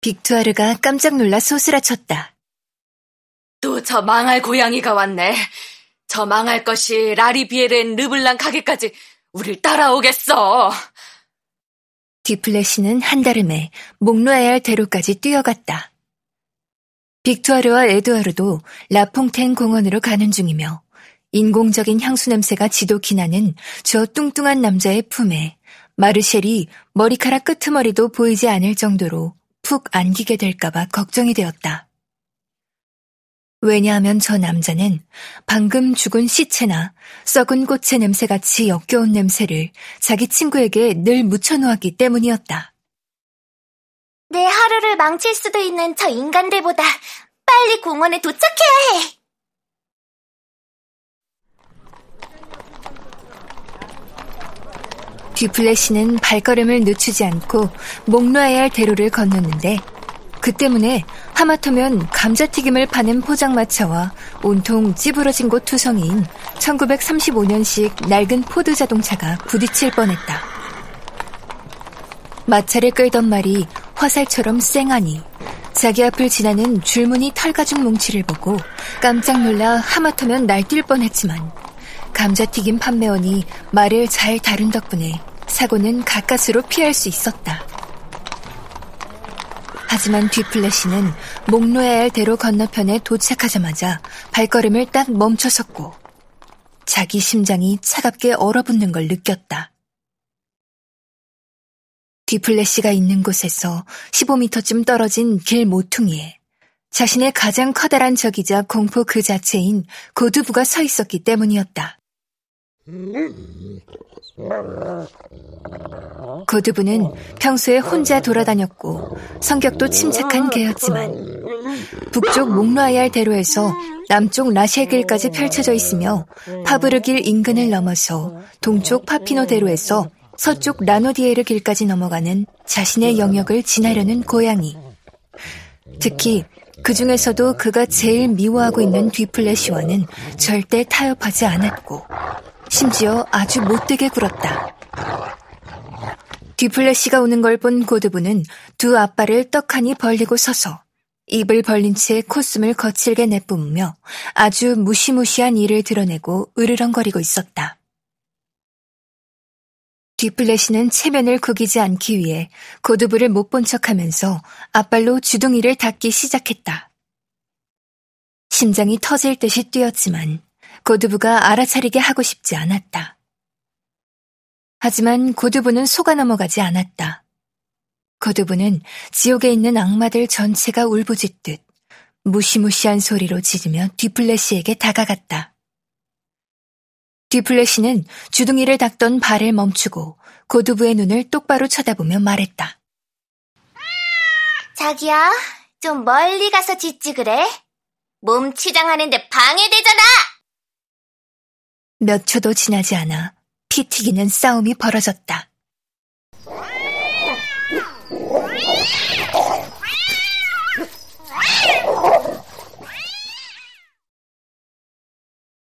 빅투아르가 깜짝 놀라 소스라쳤다. 또 저 망할 고양이가 왔네. 저 망할 것이 라리비에르엔 르블랑 가게까지 우릴 따라오겠어. 디플래시는 한달음에 목로에알 대로까지 뛰어갔다. 빅투아르와 에드와르도 라퐁텐 공원으로 가는 중이며 인공적인 향수 냄새가 지독히 나는 저 뚱뚱한 남자의 품에 마르셸이 머리카락 끄트머리도 보이지 않을 정도로 푹 안기게 될까봐 걱정이 되었다. 왜냐하면 저 남자는 방금 죽은 시체나 썩은 꽃의 냄새같이 역겨운 냄새를 자기 친구에게 늘 묻혀놓았기 때문이었다. 내 하루를 망칠 수도 있는 저 인간들보다 빨리 공원에 도착해야 해! 뒤플레시는 발걸음을 늦추지 않고 몽루아얄 대로를 건넜는데 그 때문에 하마터면 감자튀김을 파는 포장마차와 온통 찌부러진 곳 투성이인 1935년식 낡은 포드 자동차가 부딪힐 뻔했다. 마차를 끌던 말이 화살처럼 쌩하니 자기 앞을 지나는 줄무늬 털가죽 뭉치를 보고 깜짝 놀라 하마터면 날뛸 뻔했지만 감자튀김 판매원이 말을 잘 다룬 덕분에 사고는 가까스로 피할 수 있었다. 하지만 뒤플래시는 목놓아야 할 대로 건너편에 도착하자마자 발걸음을 딱 멈춰섰고 자기 심장이 차갑게 얼어붙는 걸 느꼈다. 뒤플래시가 있는 곳에서 15m쯤 떨어진 길 모퉁이에 자신의 가장 커다란 적이자 공포 그 자체인 고두부가 서 있었기 때문이었다. 고두부는 평소에 혼자 돌아다녔고 성격도 침착한 개였지만 북쪽 목로아얄 대로에서 남쪽 라시길까지 펼쳐져 있으며 파브르길 인근을 넘어서 동쪽 파피노 대로에서 서쪽 라노디에르 길까지 넘어가는 자신의 영역을 지나려는 고양이. 특히 그 중에서도 그가 제일 미워하고 있는 뒤플래시와는 절대 타협하지 않았고 심지어 아주 못되게 굴었다. 뒤플래시가 오는 걸 본 고드부는 두 앞발을 떡하니 벌리고 서서 입을 벌린 채 콧숨을 거칠게 내뿜으며 아주 무시무시한 일을 드러내고 으르렁거리고 있었다. 뒤플래시는 체면을 구기지 않기 위해 고드부를 못 본 척하면서 앞발로 주둥이를 닦기 시작했다. 심장이 터질 듯이 뛰었지만 고드부가 알아차리게 하고 싶지 않았다. 하지만 고드부는 속아 넘어가지 않았다. 고드부는 지옥에 있는 악마들 전체가 울부짖듯 무시무시한 소리로 짖으며 뒤플래시에게 다가갔다. 뒤플래시는 주둥이를 닦던 발을 멈추고 고드부의 눈을 똑바로 쳐다보며 말했다. 자기야, 좀 멀리 가서 짖지 그래? 몸 치장하는데 방해되잖아! 몇 초도 지나지 않아 피 튀기는 싸움이 벌어졌다.